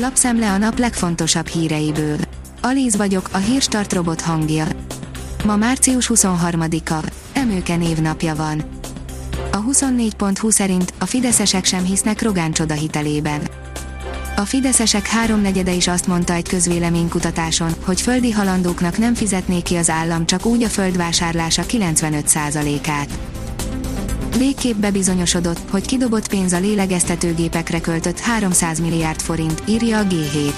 Lapszemle a nap legfontosabb híreiből. Alíz vagyok, a hírstart robot hangja. Ma március 23-a. Emőke névnapja van. A 24.20 szerint a fideszesek sem hisznek Rogán csoda hitelében. A fideszesek háromnegyede is azt mondta egy közvéleménykutatáson, hogy földi halandóknak nem fizetné ki az állam csak úgy a földvásárlása 95%-át. Végképp bebizonyosodott, hogy kidobott pénz a lélegeztetőgépekre költött 300 milliárd forint, írja a G7.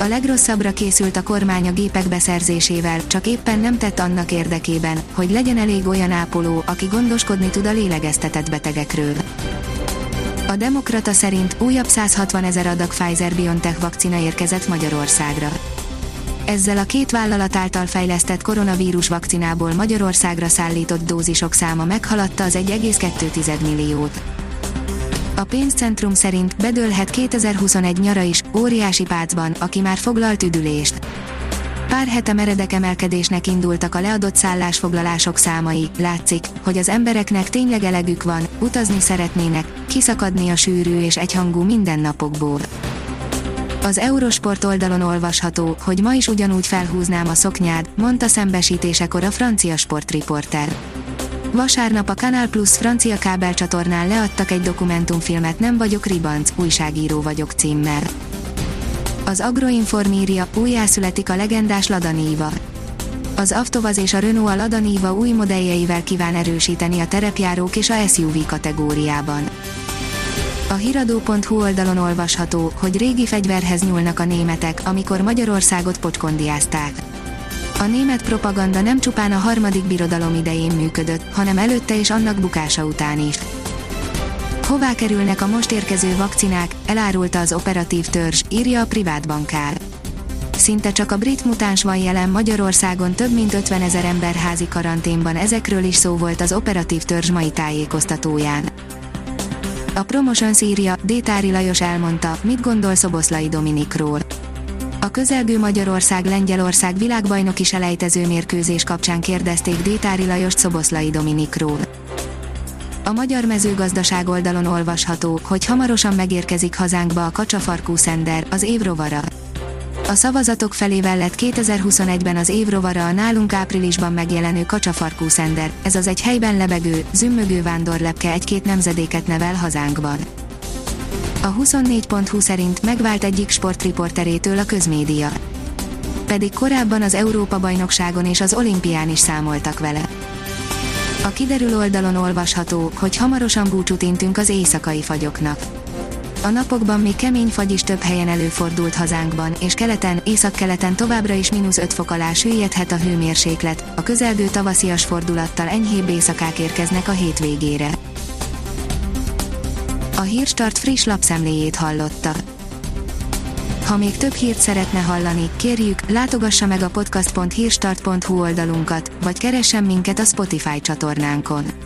A legrosszabbra készült a kormány a gépek beszerzésével, csak éppen nem tett annak érdekében, hogy legyen elég olyan ápoló, aki gondoskodni tud a lélegeztetett betegekről. A Demokrata szerint újabb 160 ezer adag Pfizer-BioNTech vakcina érkezett Magyarországra. Ezzel a két vállalat által fejlesztett koronavírus vakcinából Magyarországra szállított dózisok száma meghaladta az 1,2 milliót. A pénzcentrum szerint bedőlhet 2021 nyara is, óriási pácban, aki már foglalt üdülést. Pár hete meredek emelkedésnek indultak a leadott szállásfoglalások számai, látszik, hogy az embereknek tényleg elegük van, utazni szeretnének, kiszakadni a sűrű és egyhangú mindennapokból. Az Eurosport oldalon olvasható, hogy ma is ugyanúgy felhúznám a szoknyád, mondta szembesítésekor a francia sportriporter. Vasárnap a Canal Plus francia kábelcsatornán leadtak egy dokumentumfilmet Nem vagyok Ribanc, újságíró vagyok címmel. Az Agroinform írja, újjászületik a legendás Ladaníva. Az Avtovaz és a Renault a Ladaníva új modelljeivel kíván erősíteni a terepjárók és a SUV kategóriában. A hiradó.hu oldalon olvasható, hogy régi fegyverhez nyúlnak a németek, amikor Magyarországot pocskondiázták. A német propaganda nem csupán a harmadik birodalom idején működött, hanem előtte és annak bukása után is. Hová kerülnek a most érkező vakcinák, elárulta az operatív törzs, írja a privát bankár. Szinte csak a brit mutáns van jelen Magyarországon több mint 50 ezer ember házi karanténban ezekről is szó volt az operatív törzs mai tájékoztatóján. A Promotion írja, Détári Lajos elmondta, mit gondol Szoboszlai Dominikról. A közelgő Magyarország-Lengyelország világbajnoki selejtező mérkőzés kapcsán kérdezték Détári Lajos Szoboszlai Dominikról. A magyar mezőgazdaság oldalon olvasható, hogy hamarosan megérkezik hazánkba a kacsafarkú szender, az évrovara. A szavazatok felével lett 2021-ben az évrovara a nálunk áprilisban megjelenő kacsafarkú szender, ez az egy helyben lebegő, zümmögő vándorlepke egy-két nemzedéket nevel hazánkban. A 24.20 szerint megvált egyik sportriporterétől a közmédia. Pedig korábban az Európa-bajnokságon és az olimpián is számoltak vele. A kiderül oldalon olvasható, hogy hamarosan búcsút intünk az éjszakai fagyoknak. A napokban még kemény fagy is több helyen előfordult hazánkban, és keleten, északkeleten továbbra is mínusz 5 fok alá süllyedhet a hőmérséklet, a közelgő tavaszias fordulattal enyhébb éjszakák érkeznek a hétvégére. A Hírstart friss lapszemléjét hallotta. Ha még több hírt szeretne hallani, kérjük, látogassa meg a podcast.hírstart.hu oldalunkat, vagy keressen minket a Spotify csatornánkon.